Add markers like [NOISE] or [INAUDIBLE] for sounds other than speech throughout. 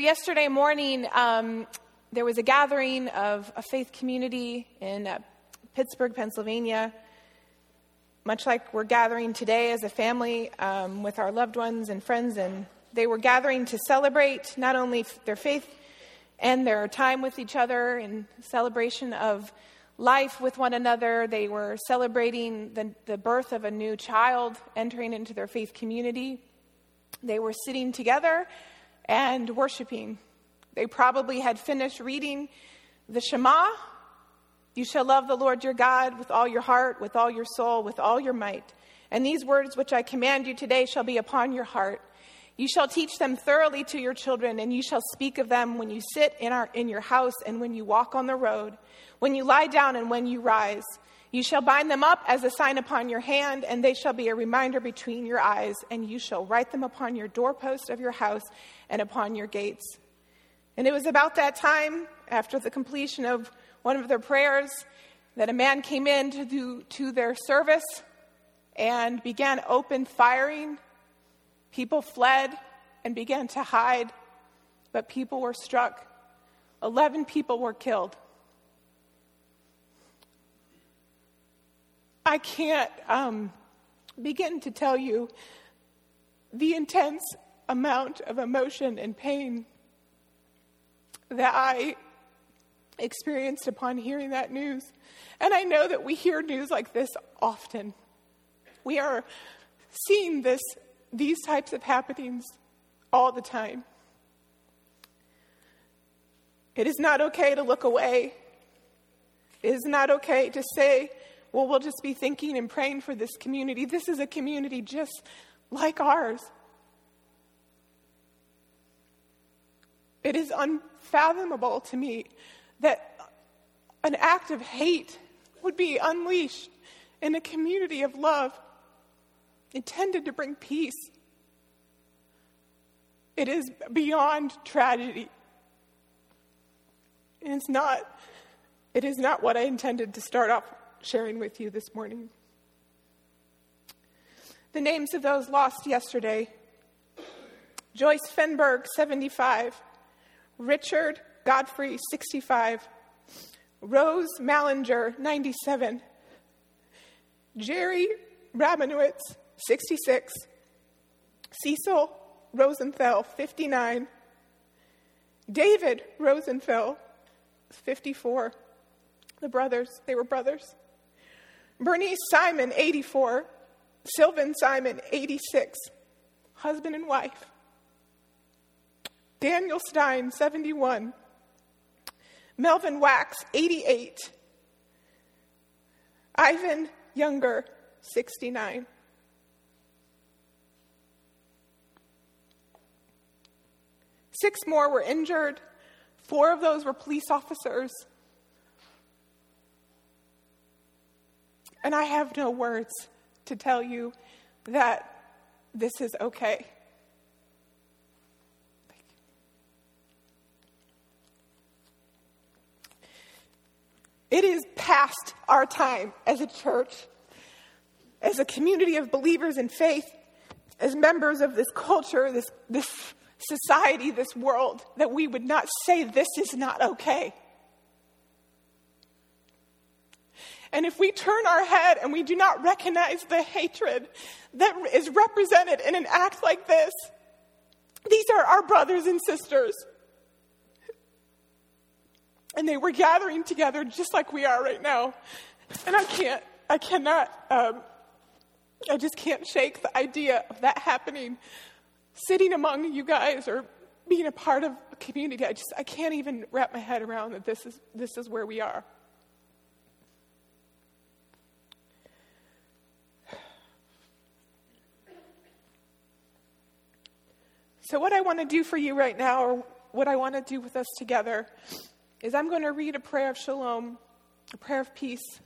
yesterday morning, um, there was a gathering of a faith community in uh, Pittsburgh, Pennsylvania. Much like we're gathering today as a family um, with our loved ones and friends, and they were gathering to celebrate not only their faith and their time with each other in celebration of life with one another. They were celebrating the, the birth of a new child entering into their faith community. They were sitting together and worshiping. They probably had finished reading the Shema. You shall love the Lord your God with all your heart, with all your soul, with all your might. And these words which I command you today shall be upon your heart. You shall teach them thoroughly to your children, and you shall speak of them when you sit in, our, in your house and when you walk on the road, when you lie down and when you rise. You shall bind them up as a sign upon your hand, and they shall be a reminder between your eyes, and you shall write them upon your doorpost of your house and upon your gates. And it was about that time, after the completion of one of their prayers, that a man came in to, do, to their service and began open firing. People fled and began to hide, but people were struck. Eleven people were killed. I can't um, begin to tell you the intense amount of emotion and pain that I experienced upon hearing that news. And I know that we hear news like this often. We are seeing this, these types of happenings all the time. It is not okay to look away. It is not okay to say, well, we'll just be thinking and praying for this community. This is a community just like ours. It is unfathomable to me that an act of hate would be unleashed in a community of love intended to bring peace. It is beyond tragedy. And it's not, it is not what I intended to start off sharing with you this morning. The names of those lost yesterday Joyce Fienberg, 75, Richard Gottfried, 65, Rose Mallinger, 97, Jerry Rabinowitz, 66, Cecil Rosenthal, 59, David Rosenthal, 54. The brothers, they were brothers. Bernice Simon, 84. Sylvan Simon, 86. Husband and wife. Daniel Stein, 71. Melvin Wax, 88. Irving Younger, 69. Six more were injured. Four of those were police officers. And I have no words to tell you that this is okay. It is past our time as a church, as a community of believers in faith, as members of this culture, this, this society, this world, that we would not say this is not okay. And if we turn our head and we do not recognize the hatred that is represented in an act like this, these are our brothers and sisters. And they were gathering together just like we are right now. And I can't, I cannot, um, I just can't shake the idea of that happening, sitting among you guys or being a part of a community. I just, I can't even wrap my head around that this is, this is where we are. So, what I want to do for you right now, or what I want to do with us together, is I'm going to read a prayer of shalom, a prayer of peace.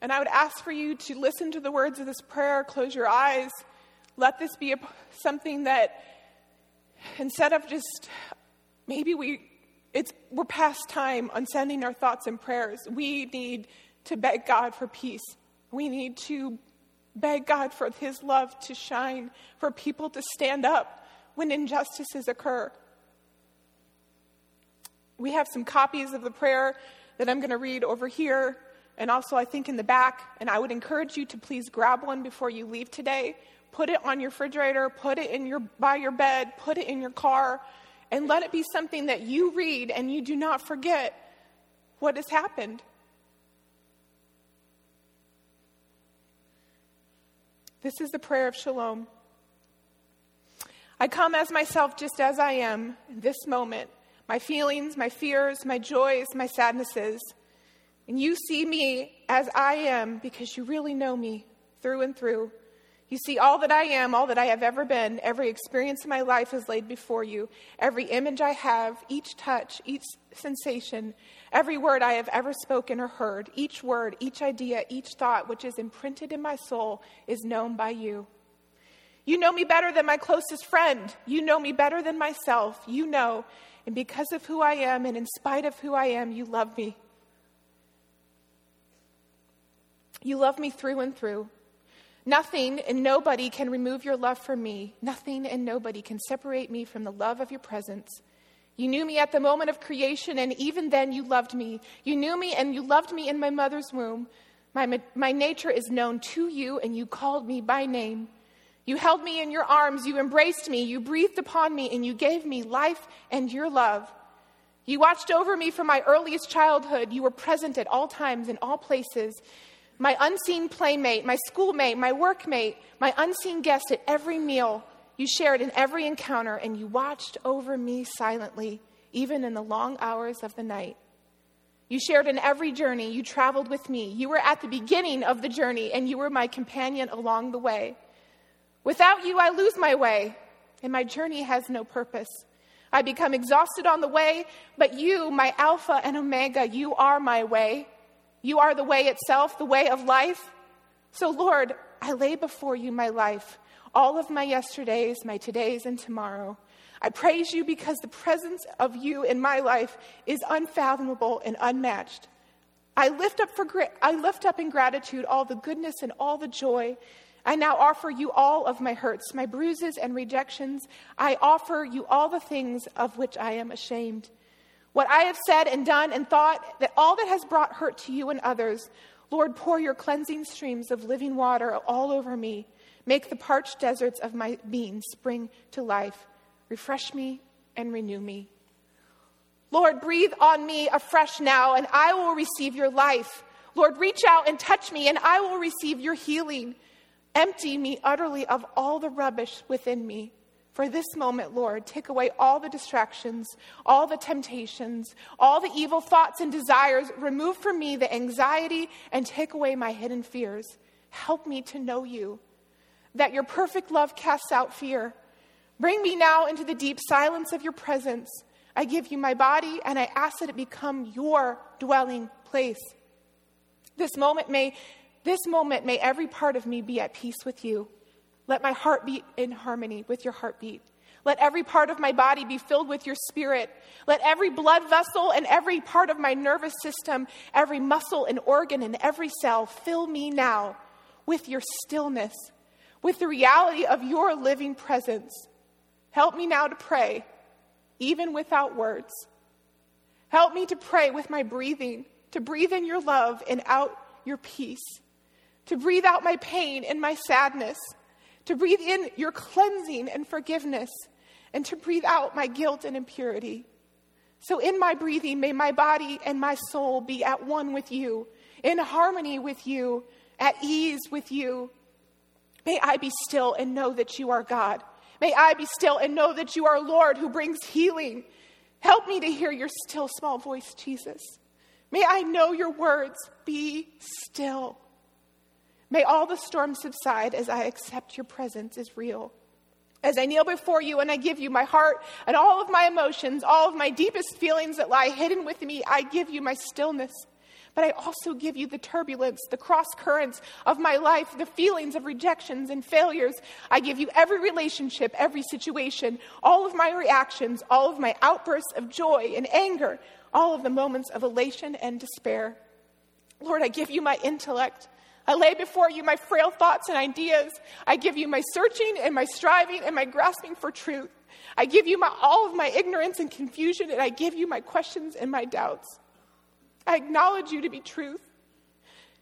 And I would ask for you to listen to the words of this prayer, close your eyes. Let this be a, something that instead of just maybe we it's we're past time on sending our thoughts and prayers. We need to beg God for peace. We need to beg God for his love to shine, for people to stand up when injustices occur. We have some copies of the prayer that I'm going to read over here and also I think in the back. And I would encourage you to please grab one before you leave today. Put it on your refrigerator, put it in your by your bed, put it in your car, and let it be something that you read and you do not forget what has happened. This is the prayer of shalom. I come as myself just as I am this moment, my feelings, my fears, my joys, my sadnesses. And you see me as I am because you really know me through and through. You see all that I am, all that I have ever been, every experience in my life is laid before you. Every image I have, each touch, each sensation, every word I have ever spoken or heard, each word, each idea, each thought which is imprinted in my soul is known by you. You know me better than my closest friend. You know me better than myself. You know. And because of who I am and in spite of who I am, you love me. You love me through and through. Nothing and nobody can remove your love from me. Nothing and nobody can separate me from the love of your presence. You knew me at the moment of creation, and even then you loved me. You knew me and you loved me in my mother's womb. My, my nature is known to you, and you called me by name. You held me in your arms, you embraced me, you breathed upon me, and you gave me life and your love. You watched over me from my earliest childhood. You were present at all times in all places my unseen playmate, my schoolmate, my workmate, my unseen guest at every meal you shared in every encounter, and you watched over me silently, even in the long hours of the night. You shared in every journey, you traveled with me. You were at the beginning of the journey, and you were my companion along the way. Without you, I lose my way, and my journey has no purpose. I become exhausted on the way, but you, my Alpha and Omega, you are my way. You are the way itself, the way of life. So, Lord, I lay before you my life, all of my yesterdays, my todays, and tomorrow. I praise you because the presence of you in my life is unfathomable and unmatched. I lift up, for, I lift up in gratitude all the goodness and all the joy. I now offer you all of my hurts, my bruises and rejections. I offer you all the things of which I am ashamed. What I have said and done and thought, that all that has brought hurt to you and others, Lord, pour your cleansing streams of living water all over me. Make the parched deserts of my being spring to life. Refresh me and renew me. Lord, breathe on me afresh now, and I will receive your life. Lord, reach out and touch me, and I will receive your healing. Empty me utterly of all the rubbish within me. For this moment, Lord, take away all the distractions, all the temptations, all the evil thoughts and desires. Remove from me the anxiety and take away my hidden fears. Help me to know you, that your perfect love casts out fear. Bring me now into the deep silence of your presence. I give you my body and I ask that it become your dwelling place. This moment may this moment may every part of me be at peace with you. Let my heart beat in harmony with your heartbeat. Let every part of my body be filled with your spirit. Let every blood vessel and every part of my nervous system, every muscle and organ and every cell fill me now with your stillness, with the reality of your living presence. Help me now to pray, even without words. Help me to pray with my breathing, to breathe in your love and out your peace, to breathe out my pain and my sadness to breathe in your cleansing and forgiveness, and to breathe out my guilt and impurity. So, in my breathing, may my body and my soul be at one with you, in harmony with you, at ease with you. May I be still and know that you are God. May I be still and know that you are Lord who brings healing. Help me to hear your still small voice, Jesus. May I know your words. Be still. May all the storms subside as I accept your presence is real. As I kneel before you and I give you my heart and all of my emotions, all of my deepest feelings that lie hidden within me, I give you my stillness. But I also give you the turbulence, the cross currents of my life, the feelings of rejections and failures. I give you every relationship, every situation, all of my reactions, all of my outbursts of joy and anger, all of the moments of elation and despair. Lord, I give you my intellect. I lay before you my frail thoughts and ideas. I give you my searching and my striving and my grasping for truth. I give you my, all of my ignorance and confusion, and I give you my questions and my doubts. I acknowledge you to be truth.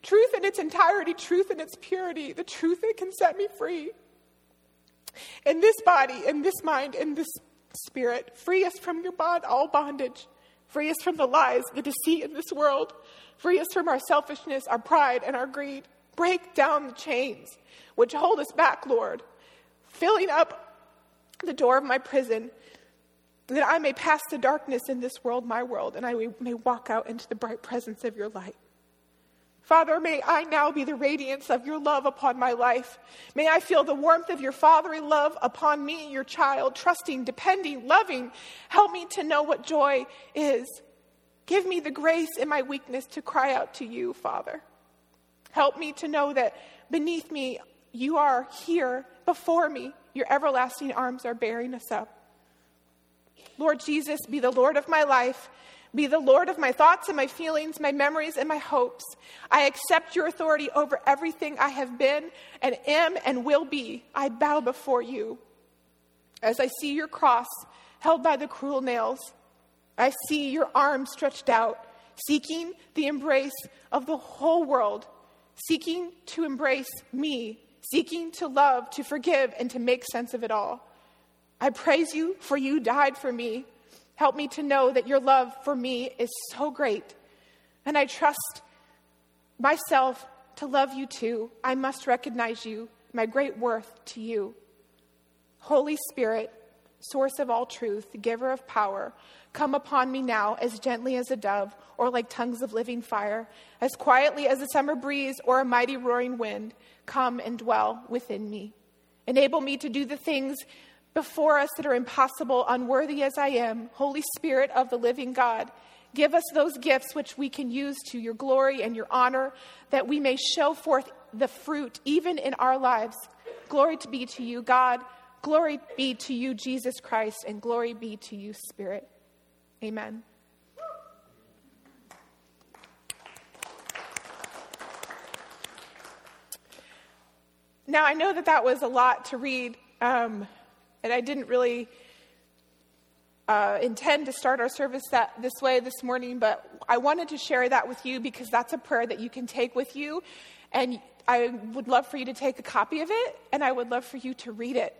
Truth in its entirety, truth in its purity, the truth that can set me free. In this body, in this mind, in this spirit, free us from your bond, all bondage. Free us from the lies, the deceit in this world. Free us from our selfishness, our pride, and our greed. Break down the chains which hold us back, Lord, filling up the door of my prison that I may pass the darkness in this world, my world, and I may walk out into the bright presence of your light. Father, may I now be the radiance of your love upon my life. May I feel the warmth of your fatherly love upon me, your child, trusting, depending, loving. Help me to know what joy is. Give me the grace in my weakness to cry out to you, Father. Help me to know that beneath me, you are here before me. Your everlasting arms are bearing us up. Lord Jesus, be the Lord of my life. Be the Lord of my thoughts and my feelings, my memories and my hopes. I accept your authority over everything I have been and am and will be. I bow before you. As I see your cross held by the cruel nails, I see your arms stretched out, seeking the embrace of the whole world, seeking to embrace me, seeking to love, to forgive, and to make sense of it all. I praise you, for you died for me. Help me to know that your love for me is so great. And I trust myself to love you too. I must recognize you, my great worth to you. Holy Spirit, source of all truth, giver of power, come upon me now as gently as a dove or like tongues of living fire, as quietly as a summer breeze or a mighty roaring wind. Come and dwell within me. Enable me to do the things before us that are impossible, unworthy as I am, Holy Spirit of the living God, give us those gifts which we can use to your glory and your honor, that we may show forth the fruit even in our lives. Glory to be to you, God. Glory be to you, Jesus Christ, and glory be to you, Spirit. Amen. Now, I know that that was a lot to read. Um, and I didn't really uh, intend to start our service that, this way this morning, but I wanted to share that with you because that's a prayer that you can take with you. And I would love for you to take a copy of it, and I would love for you to read it.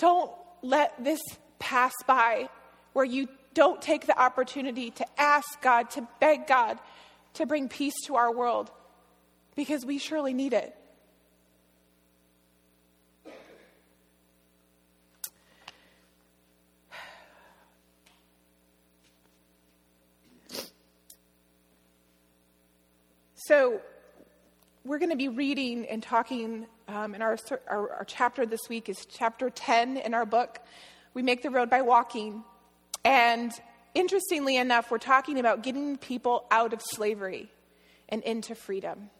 Don't let this pass by where you don't take the opportunity to ask God, to beg God to bring peace to our world because we surely need it. So, we're going to be reading and talking, um, and our, our, our chapter this week is chapter 10 in our book. We make the road by walking. And interestingly enough, we're talking about getting people out of slavery and into freedom.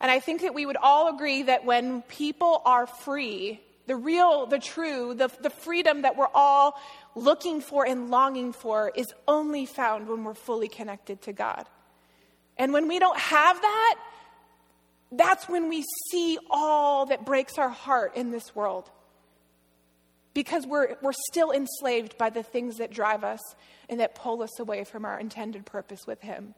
And I think that we would all agree that when people are free, the real, the true, the, the freedom that we're all looking for and longing for is only found when we're fully connected to God. And when we don't have that, that's when we see all that breaks our heart in this world. Because we're, we're still enslaved by the things that drive us and that pull us away from our intended purpose with Him.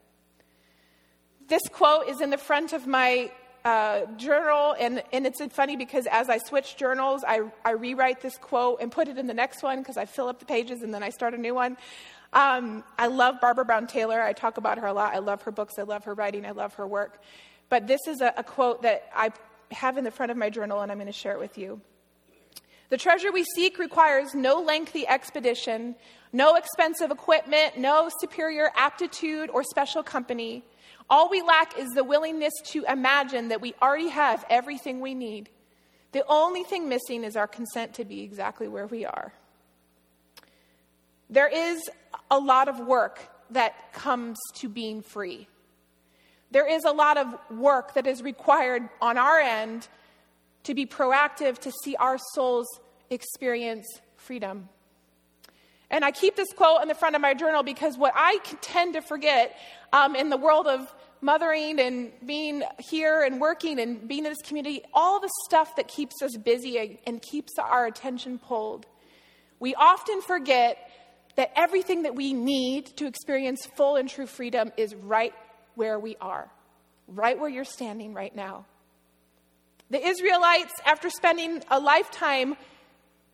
This quote is in the front of my uh, journal, and, and it's funny because as I switch journals, I, I rewrite this quote and put it in the next one because I fill up the pages and then I start a new one. Um, I love Barbara Brown Taylor. I talk about her a lot. I love her books. I love her writing. I love her work. But this is a, a quote that I have in the front of my journal, and I'm going to share it with you. The treasure we seek requires no lengthy expedition, no expensive equipment, no superior aptitude or special company. All we lack is the willingness to imagine that we already have everything we need. The only thing missing is our consent to be exactly where we are. There is a lot of work that comes to being free. There is a lot of work that is required on our end to be proactive to see our souls experience freedom. And I keep this quote in the front of my journal because what I tend to forget um, in the world of mothering and being here and working and being in this community, all the stuff that keeps us busy and keeps our attention pulled we often forget that everything that we need to experience full and true freedom is right where we are, right where you're standing right now. The Israelites, after spending a lifetime,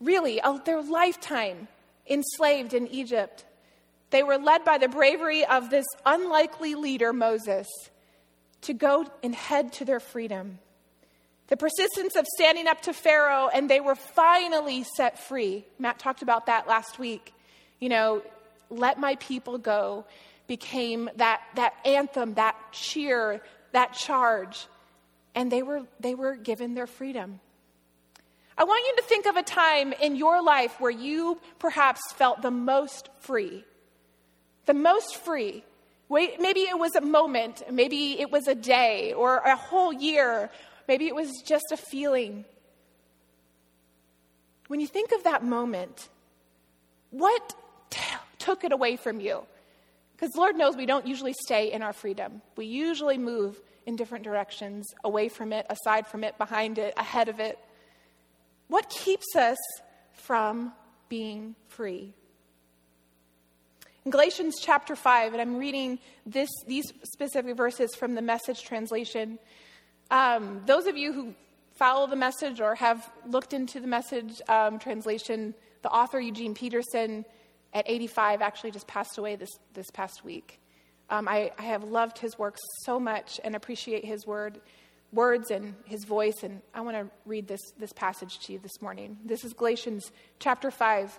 really, a, their lifetime enslaved in Egypt, they were led by the bravery of this unlikely leader, Moses, to go and head to their freedom. The persistence of standing up to Pharaoh, and they were finally set free. Matt talked about that last week. You know, let my people go became that, that anthem, that cheer, that charge. And they were, they were given their freedom. I want you to think of a time in your life where you perhaps felt the most free. The most free. Maybe it was a moment, maybe it was a day or a whole year, maybe it was just a feeling. When you think of that moment, what t- took it away from you? Because Lord knows we don't usually stay in our freedom. We usually move in different directions, away from it, aside from it, behind it, ahead of it. What keeps us from being free? In Galatians chapter 5, and I'm reading this, these specific verses from the message translation. Um, those of you who follow the message or have looked into the message um, translation, the author Eugene Peterson at 85 actually just passed away this, this past week. Um, I, I, have loved his work so much and appreciate his word, words and his voice. And I want to read this, this passage to you this morning. This is Galatians chapter 5,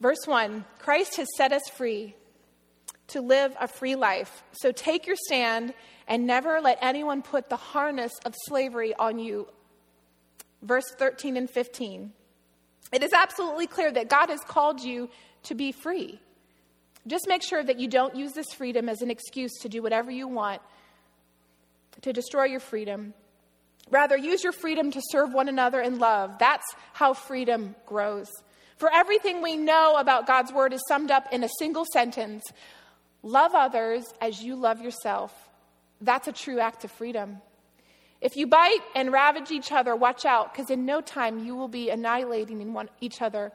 verse 1. Christ has set us free to live a free life. So take your stand and never let anyone put the harness of slavery on you. Verse 13 and 15. It is absolutely clear that God has called you to be free. Just make sure that you don't use this freedom as an excuse to do whatever you want to destroy your freedom. Rather, use your freedom to serve one another in love. That's how freedom grows. For everything we know about God's word is summed up in a single sentence love others as you love yourself. That's a true act of freedom. If you bite and ravage each other, watch out, because in no time you will be annihilating each other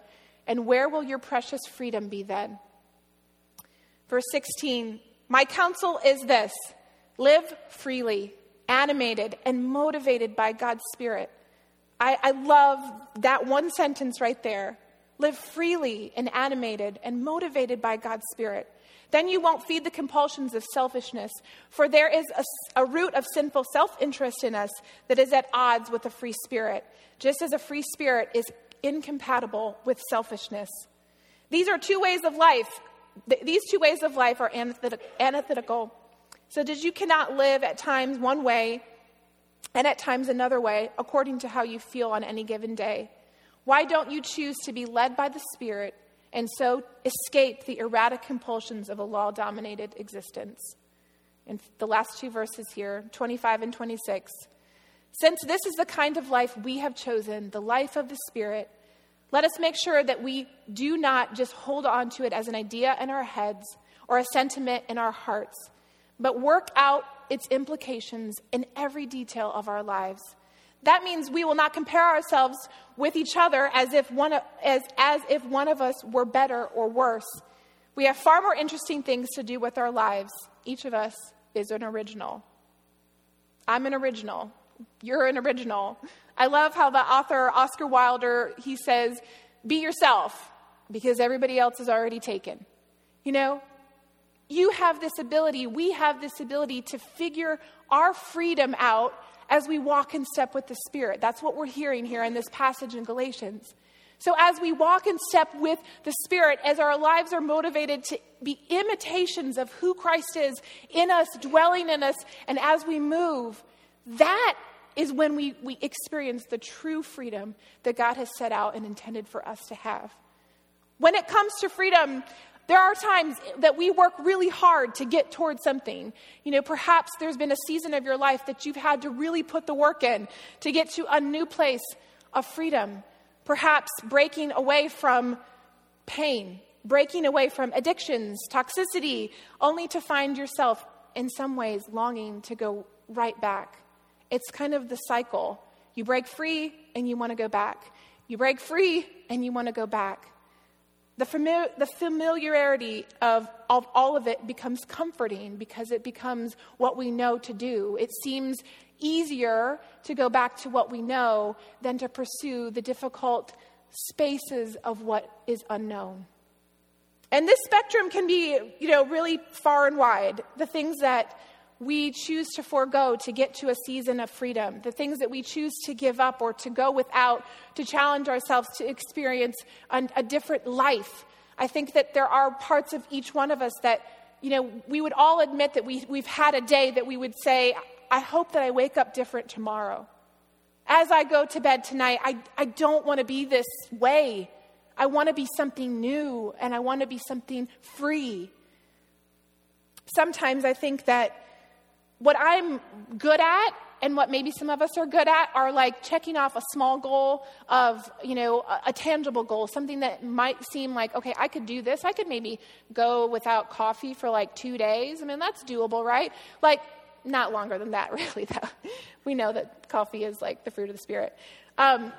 and where will your precious freedom be then? Verse 16 My counsel is this live freely, animated, and motivated by God's Spirit. I, I love that one sentence right there. Live freely and animated and motivated by God's Spirit. Then you won't feed the compulsions of selfishness, for there is a, a root of sinful self interest in us that is at odds with a free spirit, just as a free spirit is incompatible with selfishness. These are two ways of life. These two ways of life are antithetical. So that you cannot live at times one way and at times another way according to how you feel on any given day. Why don't you choose to be led by the Spirit and so escape the erratic compulsions of a law dominated existence? In the last two verses here, 25 and 26. Since this is the kind of life we have chosen, the life of the Spirit, let us make sure that we do not just hold on to it as an idea in our heads or a sentiment in our hearts, but work out its implications in every detail of our lives. That means we will not compare ourselves with each other as if one as, as if one of us were better or worse. We have far more interesting things to do with our lives. Each of us is an original. I'm an original. You're an original. I love how the author Oscar Wilde he says, "Be yourself because everybody else is already taken." You know, you have this ability, we have this ability to figure our freedom out as we walk in step with the Spirit. That's what we're hearing here in this passage in Galatians. So, as we walk in step with the Spirit, as our lives are motivated to be imitations of who Christ is in us, dwelling in us, and as we move, that is when we, we experience the true freedom that God has set out and intended for us to have. When it comes to freedom, there are times that we work really hard to get towards something. You know, perhaps there's been a season of your life that you've had to really put the work in to get to a new place of freedom. Perhaps breaking away from pain, breaking away from addictions, toxicity, only to find yourself in some ways longing to go right back it's kind of the cycle. You break free and you want to go back. You break free and you want to go back. The, famili- the familiarity of, of all of it becomes comforting because it becomes what we know to do. It seems easier to go back to what we know than to pursue the difficult spaces of what is unknown. And this spectrum can be, you know, really far and wide. The things that we choose to forego to get to a season of freedom, the things that we choose to give up or to go without, to challenge ourselves to experience a, a different life. I think that there are parts of each one of us that, you know, we would all admit that we, we've had a day that we would say, I hope that I wake up different tomorrow. As I go to bed tonight, I, I don't want to be this way. I want to be something new and I want to be something free. Sometimes I think that what I'm good at and what maybe some of us are good at are like checking off a small goal of, you know, a, a, tangible goal, something that might seem like, okay, I could do this. I could maybe go without coffee for like two days. I mean, that's doable, right? Like, not longer than that, [LAUGHS] really, though. We know that coffee is like the fruit of the Spirit. Um,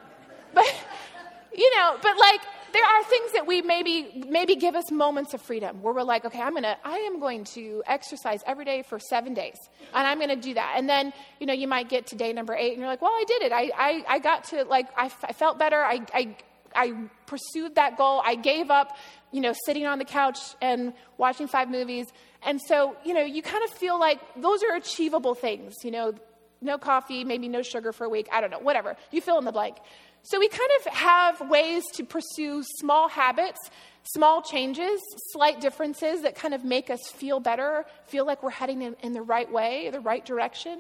but, [LAUGHS] you know, but like, there are things that we maybe maybe give us moments of freedom where we're like, okay, I'm gonna I am going to exercise every day for seven days, and I'm gonna do that. And then you know you might get to day number eight, and you're like, well, I did it. I I, I got to like I, I felt better. I, I I pursued that goal. I gave up, you know, sitting on the couch and watching five movies. And so, you know, you kind of feel like those are achievable things, you know, no coffee, maybe no sugar for a week, I don't know, whatever. You fill in the blank. So we kind of have ways to pursue small habits, small changes, slight differences that kind of make us feel better, feel like we're heading in, in the right way, the right direction.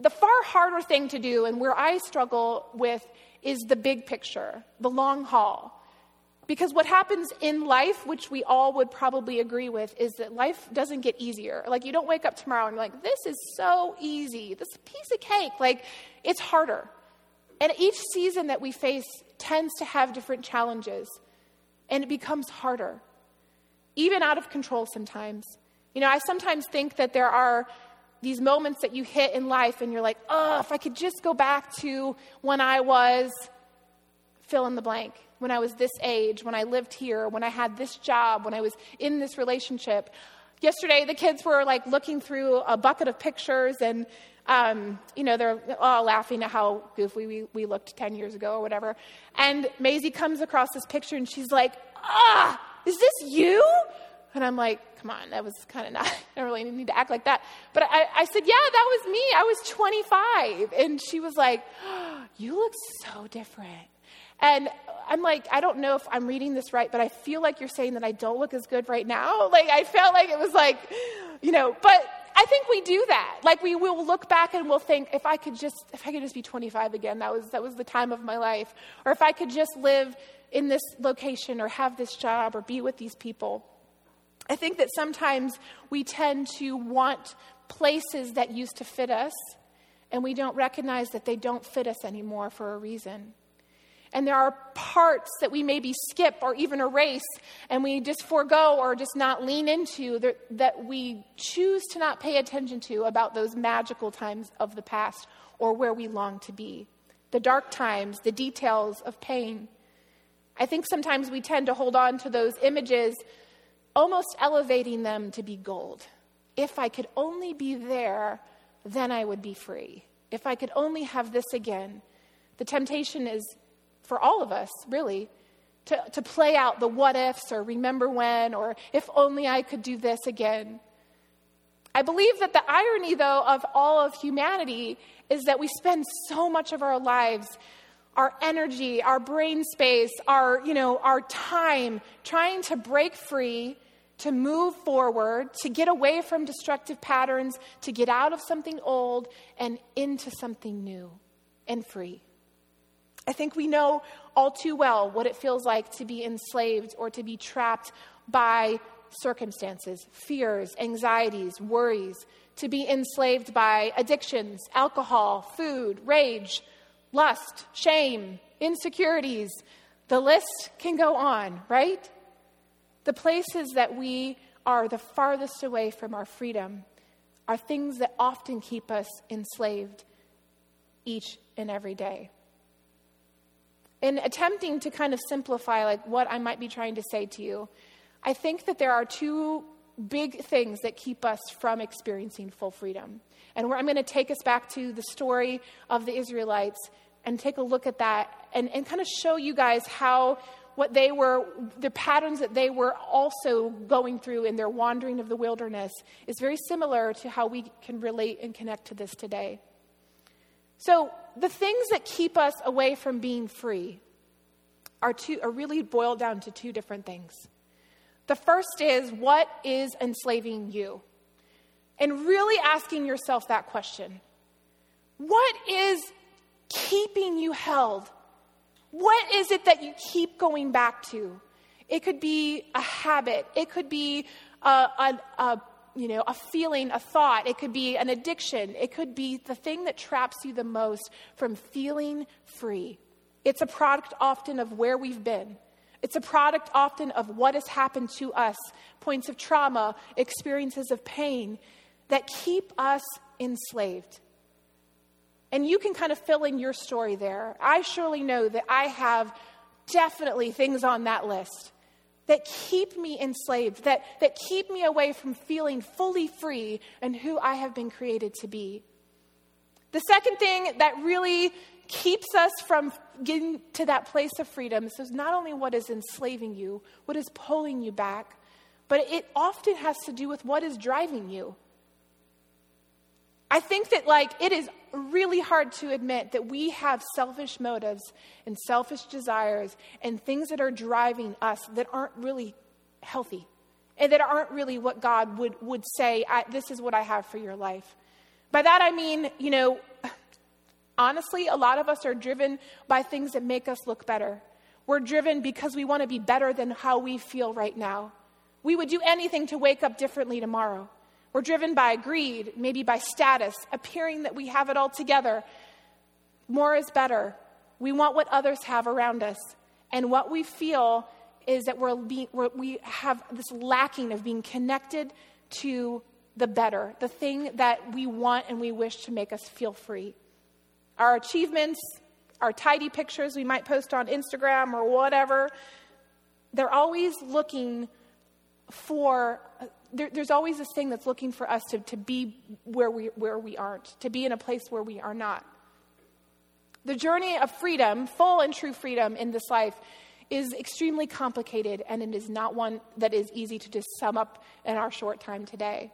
The far harder thing to do, and where I struggle with, is the big picture, the long haul. Because what happens in life, which we all would probably agree with, is that life doesn't get easier. Like, you don't wake up tomorrow and you're like, this is so easy. This piece of cake. Like, it's harder. And each season that we face tends to have different challenges, and it becomes harder, even out of control sometimes. You know, I sometimes think that there are these moments that you hit in life, and you're like, oh, if I could just go back to when I was fill in the blank, when I was this age, when I lived here, when I had this job, when I was in this relationship. Yesterday, the kids were like looking through a bucket of pictures and um, you know, they're all laughing at how goofy we, we looked 10 years ago or whatever. And Maisie comes across this picture and she's like, ah, is this you? And I'm like, come on, that was kind of not, [LAUGHS] I don't really need to act like that. But I, I said, yeah, that was me. I was 25. And she was like, oh, you look so different. And I'm like, I don't know if I'm reading this right, but I feel like you're saying that I don't look as good right now. Like, I felt like it was like, you know, but I think we do that. Like we will look back and we'll think, if I could just, if I could just be 25 again, that was that was the time of my life. Or if I could just live in this location or have this job or be with these people. I think that sometimes we tend to want places that used to fit us, and we don't recognize that they don't fit us anymore for a reason. And there are parts that we maybe skip or even erase and we just forego or just not lean into that, that we choose to not pay attention to about those magical times of the past or where we long to be. The dark times, the details of pain. I think sometimes we tend to hold on to those images, almost elevating them to be gold. If I could only be there, then I would be free. If I could only have this again. The temptation is for all of us, really, to, to play out the what ifs or remember when or if only I could do this again. I believe that the irony, though, of all of humanity is that we spend so much of our lives, our energy, our brain space, our, you know, our time trying to break free, to move forward, to get away from destructive patterns, to get out of something old and into something new and free. I think we know all too well what it feels like to be enslaved or to be trapped by circumstances, fears, anxieties, worries, to be enslaved by addictions, alcohol, food, rage, lust, shame, insecurities. The list can go on, right? The places that we are the farthest away from our freedom are things that often keep us enslaved each and every day. In attempting to kind of simplify like what I might be trying to say to you, I think that there are two big things that keep us from experiencing full freedom. And I'm going to take us back to the story of the Israelites and take a look at that and, and kind of show you guys how what they were, the patterns that they were also going through in their wandering of the wilderness is very similar to how we can relate and connect to this today. So, the things that keep us away from being free are, two, are really boiled down to two different things. The first is what is enslaving you? And really asking yourself that question What is keeping you held? What is it that you keep going back to? It could be a habit, it could be a, a, a you know, a feeling, a thought. It could be an addiction. It could be the thing that traps you the most from feeling free. It's a product often of where we've been. It's a product often of what has happened to us, points of trauma, experiences of pain that keep us enslaved. And you can kind of fill in your story there. I surely know that I have definitely things on that list that keep me enslaved, that, that keep me away from feeling fully free and who I have been created to be. The second thing that really keeps us from getting to that place of freedom is not only what is enslaving you, what is pulling you back, but it often has to do with what is driving you. I think that, like, it is really hard to admit that we have selfish motives and selfish desires and things that are driving us that aren't really healthy and that aren't really what God would, would say, This is what I have for your life. By that I mean, you know, honestly, a lot of us are driven by things that make us look better. We're driven because we want to be better than how we feel right now. We would do anything to wake up differently tomorrow. We're driven by greed, maybe by status, appearing that we have it all together. More is better. We want what others have around us. And what we feel is that we're, being, we're we have this lacking of being connected to the better, the thing that we want and we wish to make us feel free. Our achievements, our tidy pictures we might post on Instagram or whatever, they're always looking for there, there's always this thing that's looking for us to, to be where we, where we aren't, to be in a place where we are not. The journey of freedom, full and true freedom in this life, is extremely complicated, and it is not one that is easy to just sum up in our short time today.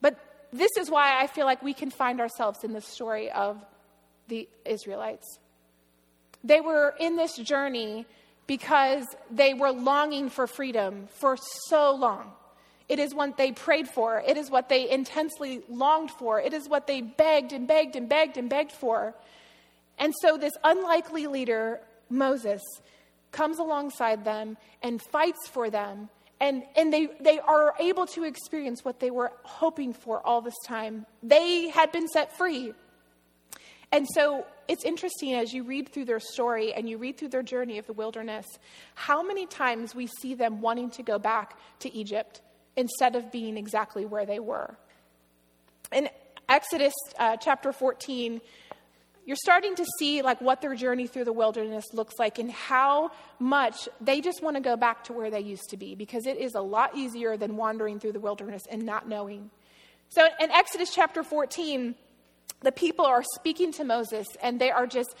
But this is why I feel like we can find ourselves in the story of the Israelites. They were in this journey because they were longing for freedom for so long. It is what they prayed for. It is what they intensely longed for. It is what they begged and begged and begged and begged for. And so, this unlikely leader, Moses, comes alongside them and fights for them. And, and they, they are able to experience what they were hoping for all this time. They had been set free. And so it's interesting as you read through their story and you read through their journey of the wilderness, how many times we see them wanting to go back to Egypt instead of being exactly where they were. In Exodus uh, chapter 14, you're starting to see like what their journey through the wilderness looks like and how much they just want to go back to where they used to be because it is a lot easier than wandering through the wilderness and not knowing. So in Exodus chapter 14, the people are speaking to Moses and they are just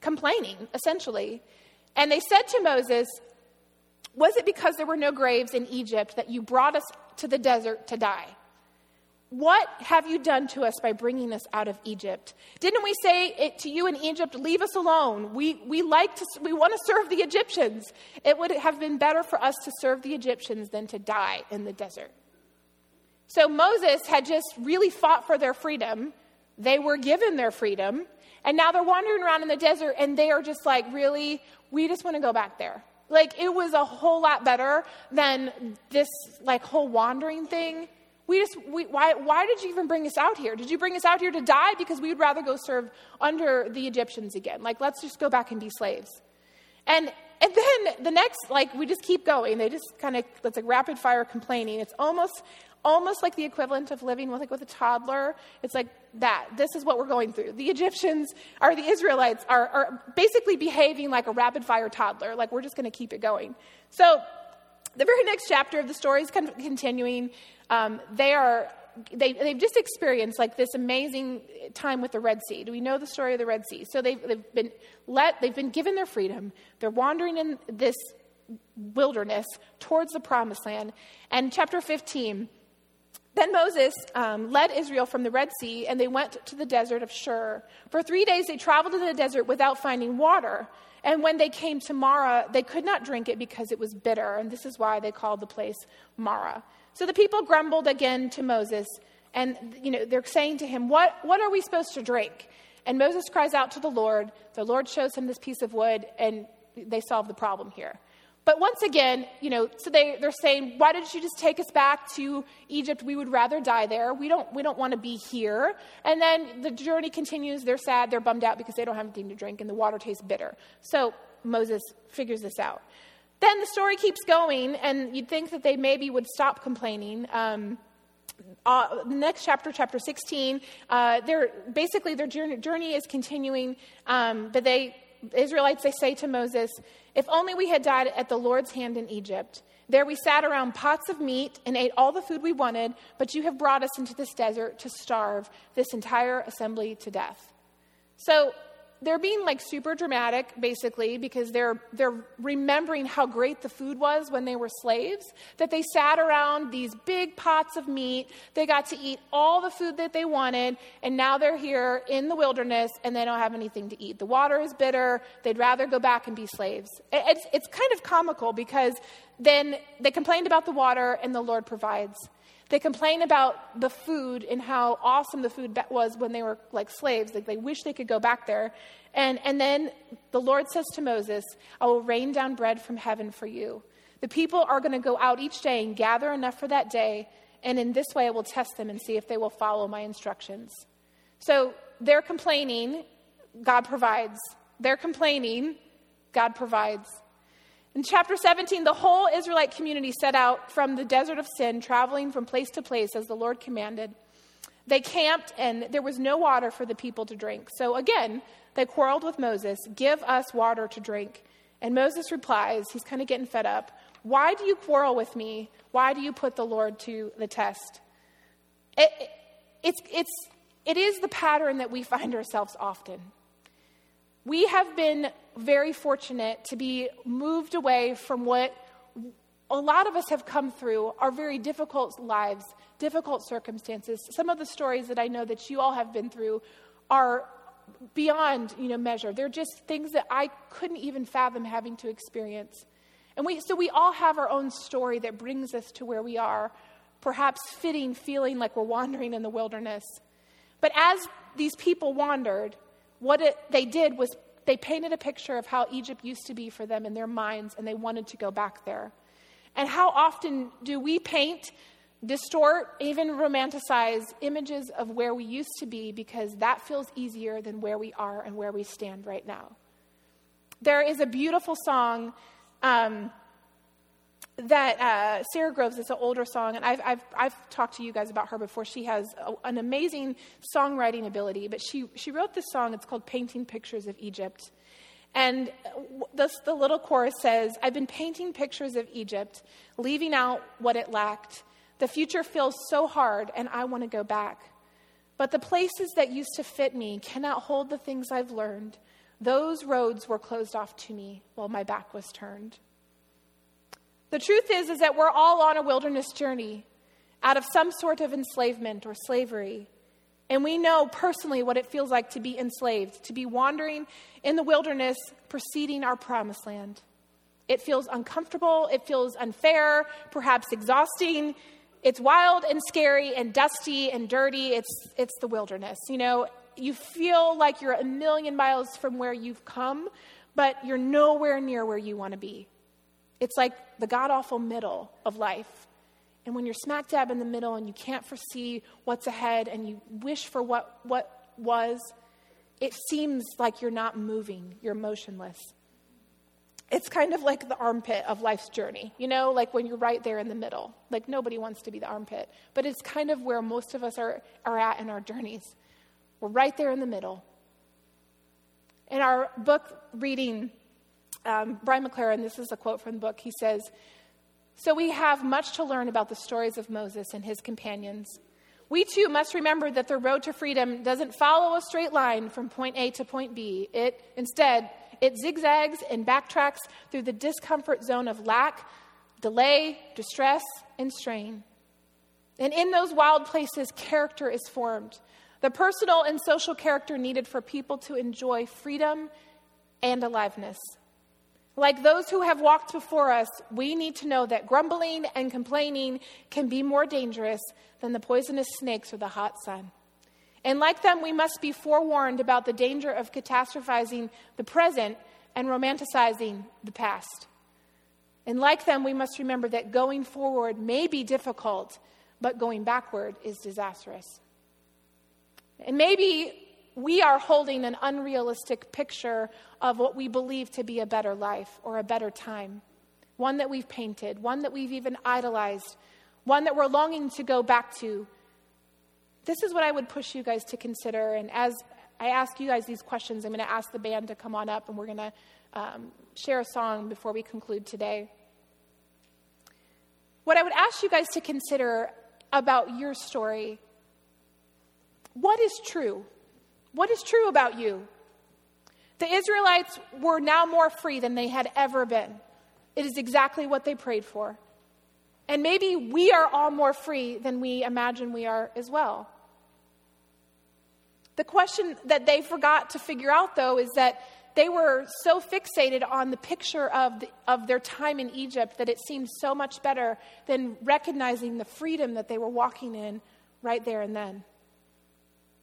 complaining essentially. And they said to Moses, was it because there were no graves in Egypt that you brought us to the desert to die? What have you done to us by bringing us out of Egypt? Didn't we say it to you in Egypt, leave us alone? We, we like to, we want to serve the Egyptians. It would have been better for us to serve the Egyptians than to die in the desert. So Moses had just really fought for their freedom. They were given their freedom. And now they're wandering around in the desert and they are just like, really, we just want to go back there. Like it was a whole lot better than this like whole wandering thing. We just we, why why did you even bring us out here? Did you bring us out here to die because we would rather go serve under the Egyptians again? Like let's just go back and be slaves. And and then the next like we just keep going. They just kind of it's like rapid fire complaining. It's almost almost like the equivalent of living with like with a toddler. It's like that. This is what we're going through. The Egyptians or the Israelites are, are basically behaving like a rapid fire toddler. Like we're just going to keep it going. So the very next chapter of the story is continuing. Um, they are they, they've just experienced like this amazing time with the Red Sea. Do we know the story of the Red Sea? So they've, they've been let, they've been given their freedom. They're wandering in this wilderness towards the promised land. And chapter 15, then Moses um, led Israel from the Red Sea, and they went to the desert of Shur. For three days they traveled in the desert without finding water. And when they came to Marah, they could not drink it because it was bitter. And this is why they called the place Marah. So the people grumbled again to Moses, and you know, they're saying to him, what, what are we supposed to drink? And Moses cries out to the Lord. The Lord shows him this piece of wood, and they solve the problem here. But once again, you know, so they, they're saying, why didn't you just take us back to Egypt? We would rather die there. We don't, we don't want to be here. And then the journey continues. They're sad. They're bummed out because they don't have anything to drink and the water tastes bitter. So Moses figures this out. Then the story keeps going, and you'd think that they maybe would stop complaining. Um, uh, next chapter, chapter 16, uh, they're, basically their journey, journey is continuing, um, but they Israelites, they say to Moses, If only we had died at the Lord's hand in Egypt. There we sat around pots of meat and ate all the food we wanted, but you have brought us into this desert to starve this entire assembly to death. So they're being like super dramatic basically because they're they're remembering how great the food was when they were slaves that they sat around these big pots of meat they got to eat all the food that they wanted and now they're here in the wilderness and they don't have anything to eat. The water is bitter they'd rather go back and be slaves. It's it's kind of comical because then they complained about the water and the lord provides they complain about the food and how awesome the food was when they were like slaves. Like they wish they could go back there. And, and then the Lord says to Moses, I will rain down bread from heaven for you. The people are going to go out each day and gather enough for that day. And in this way, I will test them and see if they will follow my instructions. So they're complaining, God provides. They're complaining, God provides. In chapter 17, the whole Israelite community set out from the desert of sin, traveling from place to place as the Lord commanded. They camped, and there was no water for the people to drink. So again, they quarreled with Moses Give us water to drink. And Moses replies, he's kind of getting fed up. Why do you quarrel with me? Why do you put the Lord to the test? It, it, it's, it's, it is the pattern that we find ourselves often. We have been very fortunate to be moved away from what a lot of us have come through our very difficult lives, difficult circumstances. Some of the stories that I know that you all have been through are beyond, you know, measure. They're just things that I couldn't even fathom having to experience. And we so we all have our own story that brings us to where we are, perhaps fitting feeling like we're wandering in the wilderness. But as these people wandered, what it, they did was they painted a picture of how Egypt used to be for them in their minds, and they wanted to go back there. And how often do we paint, distort, even romanticize images of where we used to be because that feels easier than where we are and where we stand right now? There is a beautiful song. Um, that uh, Sara Groves is an older song, and I've, I've, I've talked to you guys about her before. She has a, an amazing songwriting ability, but she, she wrote this song. It's called Painting Pictures of Egypt. And this, the little chorus says, I've been painting pictures of Egypt, leaving out what it lacked. The future feels so hard, and I want to go back. But the places that used to fit me cannot hold the things I've learned. Those roads were closed off to me while my back was turned. The truth is is that we're all on a wilderness journey out of some sort of enslavement or slavery. And we know personally what it feels like to be enslaved, to be wandering in the wilderness preceding our promised land. It feels uncomfortable, it feels unfair, perhaps exhausting. It's wild and scary and dusty and dirty. It's, it's the wilderness. You know, you feel like you're a million miles from where you've come, but you're nowhere near where you want to be. It's like the god awful middle of life. And when you're smack dab in the middle and you can't foresee what's ahead and you wish for what, what was, it seems like you're not moving, you're motionless. it's kind of like the armpit of life's journey, you know, like when you're right there in the middle. Like nobody wants to be the armpit, but it's kind of where most of us are, are at in our journeys. We're right there in the middle. In our book reading, um, Brian McLaren, this is a quote from the book, he says, So we have much to learn about the stories of Moses and his companions. We too must remember that the road to freedom doesn't follow a straight line from point A to point B. It instead it zigzags and backtracks through the discomfort zone of lack, delay, distress, and strain. And in those wild places, character is formed. The personal and social character needed for people to enjoy freedom and aliveness. Like those who have walked before us, we need to know that grumbling and complaining can be more dangerous than the poisonous snakes or the hot sun. And like them, we must be forewarned about the danger of catastrophizing the present and romanticizing the past. And like them, we must remember that going forward may be difficult, but going backward is disastrous. And maybe we are holding an unrealistic picture of what we believe to be a better life or a better time, one that we've painted, one that we've even idolized, one that we're longing to go back to this is what I would push you guys to consider. And as I ask you guys these questions, I'm going to ask the band to come on up and we're going to um, share a song before we conclude today. What I would ask you guys to consider about your story what is true? What is true about you? The Israelites were now more free than they had ever been. It is exactly what they prayed for. And maybe we are all more free than we imagine we are as well. The question that they forgot to figure out, though, is that they were so fixated on the picture of, the, of their time in Egypt that it seemed so much better than recognizing the freedom that they were walking in right there and then.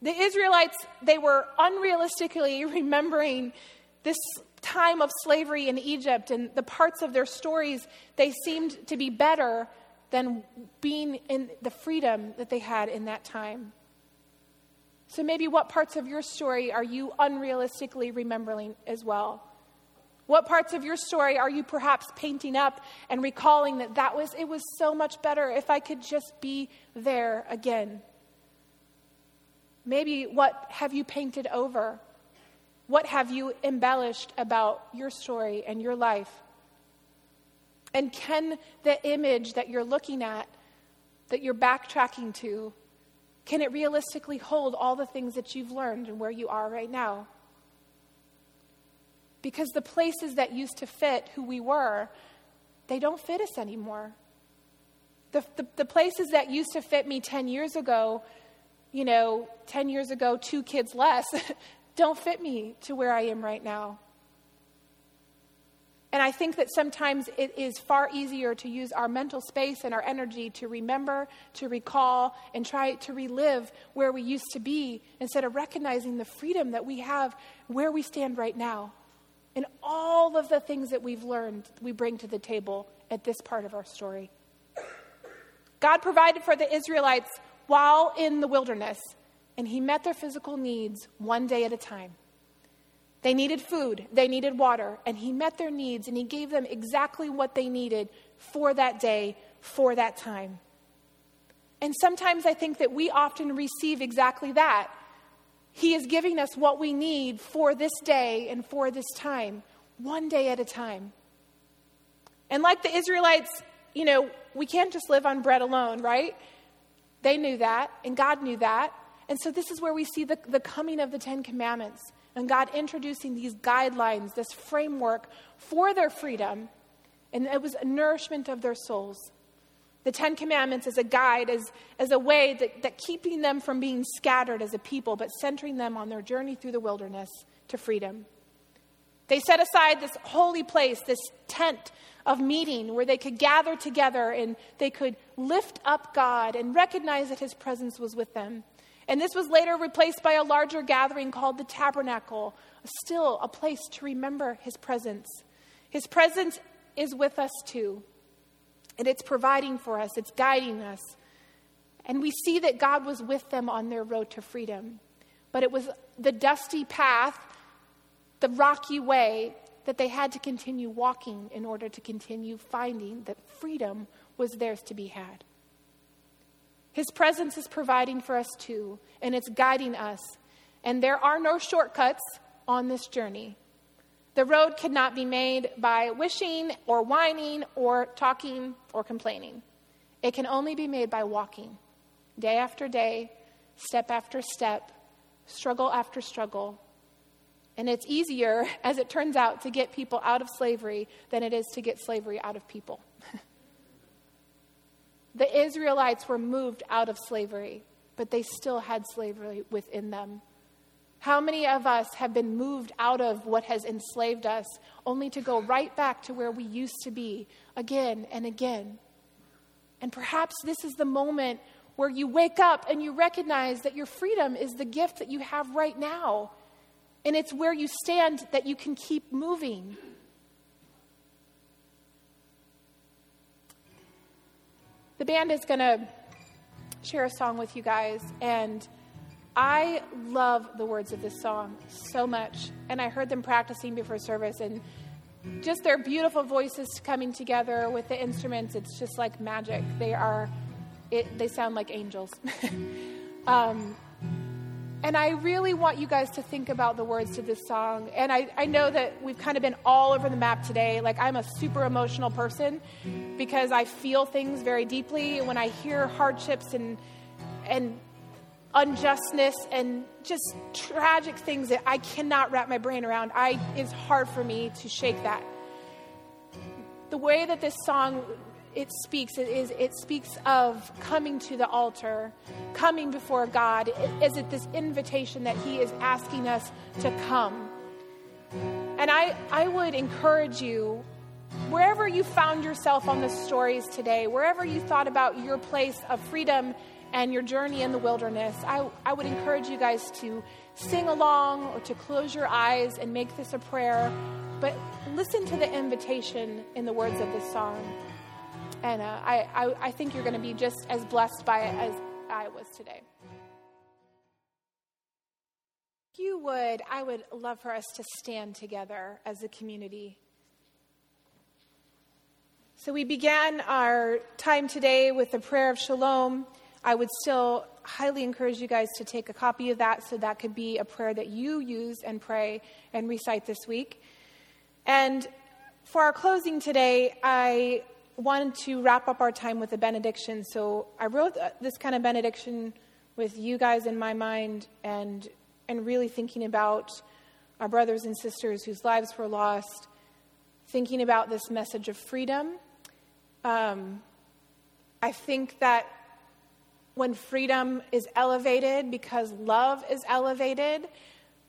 The Israelites, they were unrealistically [LAUGHS] remembering this time of slavery in Egypt and the parts of their stories, they seemed to be better than being in the freedom that they had in that time. So maybe what parts of your story are you unrealistically remembering as well? What parts of your story are you perhaps painting up and recalling that that was it was so much better if I could just be there again? Maybe what have you painted over? What have you embellished about your story and your life? And can the image that you're looking at, that you're backtracking to, can it realistically hold all the things that you've learned and where you are right now? Because the places that used to fit who we were, they don't fit us anymore. The, the, the places that used to fit me 10 years ago, you know, 10 years ago, two kids less, [LAUGHS] don't fit me to where I am right now. And I think that sometimes it is far easier to use our mental space and our energy to remember, to recall, and try to relive where we used to be instead of recognizing the freedom that we have where we stand right now. And all of the things that we've learned, we bring to the table at this part of our story. God provided for the Israelites while in the wilderness, and He met their physical needs one day at a time. They needed food, they needed water, and he met their needs and he gave them exactly what they needed for that day, for that time. And sometimes I think that we often receive exactly that. He is giving us what we need for this day and for this time, one day at a time. And like the Israelites, you know, we can't just live on bread alone, right? They knew that, and God knew that. And so this is where we see the, the coming of the Ten Commandments and God introducing these guidelines, this framework for their freedom, and it was a nourishment of their souls. The Ten Commandments as a guide, as, as a way that, that keeping them from being scattered as a people, but centering them on their journey through the wilderness to freedom. They set aside this holy place, this tent of meeting where they could gather together and they could lift up God and recognize that His presence was with them. And this was later replaced by a larger gathering called the tabernacle, still a place to remember his presence. His presence is with us too, and it's providing for us, it's guiding us. And we see that God was with them on their road to freedom. But it was the dusty path, the rocky way, that they had to continue walking in order to continue finding that freedom was theirs to be had. His presence is providing for us too, and it's guiding us. And there are no shortcuts on this journey. The road cannot be made by wishing or whining or talking or complaining. It can only be made by walking, day after day, step after step, struggle after struggle. And it's easier, [LAUGHS] as it turns out, to get people out of slavery than it is to get slavery out of people. [LAUGHS] the Israelites were moved out of slavery, but they still had slavery within them. How many of us have been moved out of what has enslaved us only to go right back to where we used to be again and again? And perhaps this is the moment where you wake up and you recognize that your freedom is the gift that you have right now. And it's where you stand that you can keep moving. The band is going to share a song with you guys, and I love the words of this song so much. And I heard them practicing before service, and just their beautiful voices coming together with the instruments, it's just like magic. They are, it, they sound like angels. [LAUGHS] um, and I really want you guys to think about the words to this song. And I, I know that we've kind of been all over the map today. Like, I'm a super emotional person because I feel things very deeply. When I hear hardships and, and unjustness and just tragic things that I cannot wrap my brain around, I, it's hard for me to shake that. The way that this song it speaks is it speaks of coming to the altar, coming before God. Is it this invitation that He is asking us to come? And I, I would encourage you, wherever you found yourself on the stories today, wherever you thought about your place of freedom and your journey in the wilderness, I, I would encourage you guys to sing along or to close your eyes and make this a prayer. But listen to the invitation in the words of this song. And uh, I, I, I think you're going to be just as blessed by it as I was today. If you would, I would love for us to stand together as a community. So we began our time today with the prayer of shalom. I would still highly encourage you guys to take a copy of that so that could be a prayer that you use and pray and recite this week. And for our closing today, I wanted to wrap up our time with a benediction. So I wrote this kind of benediction with you guys in my mind and, and really thinking about our brothers and sisters whose lives were lost, thinking about this message of freedom. Um, I think that when freedom is elevated because love is elevated,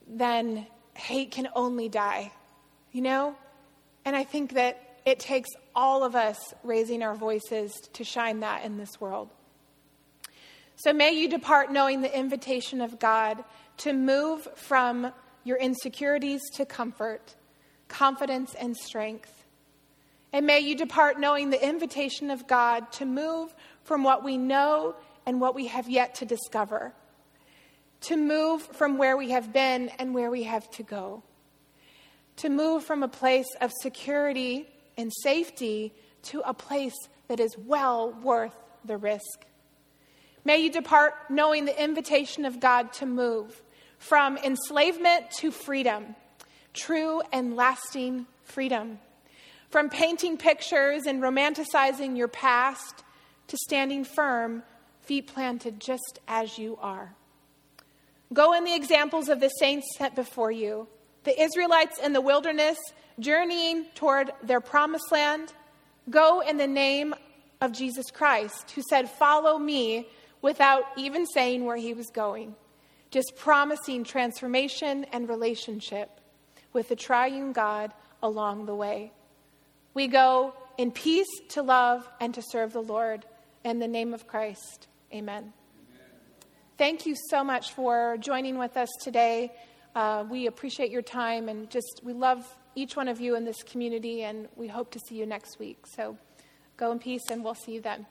then hate can only die, you know? And I think that it takes all of us raising our voices to shine that in this world. So may you depart knowing the invitation of God to move from your insecurities to comfort, confidence, and strength. And may you depart knowing the invitation of God to move from what we know and what we have yet to discover, to move from where we have been and where we have to go, to move from a place of security and safety to a place that is well worth the risk. May you depart knowing the invitation of God to move from enslavement to freedom, true and lasting freedom. From painting pictures and romanticizing your past to standing firm feet planted just as you are. Go in the examples of the saints set before you the Israelites in the wilderness journeying toward their promised land. Go in the name of Jesus Christ, who said, Follow me, without even saying where he was going, just promising transformation and relationship with the triune God along the way. We go in peace to love and to serve the Lord in the name of Christ. Amen. Thank you so much for joining with us today. Uh, we appreciate your time and just we love each one of you in this community, and we hope to see you next week. So go in peace, and we'll see you then.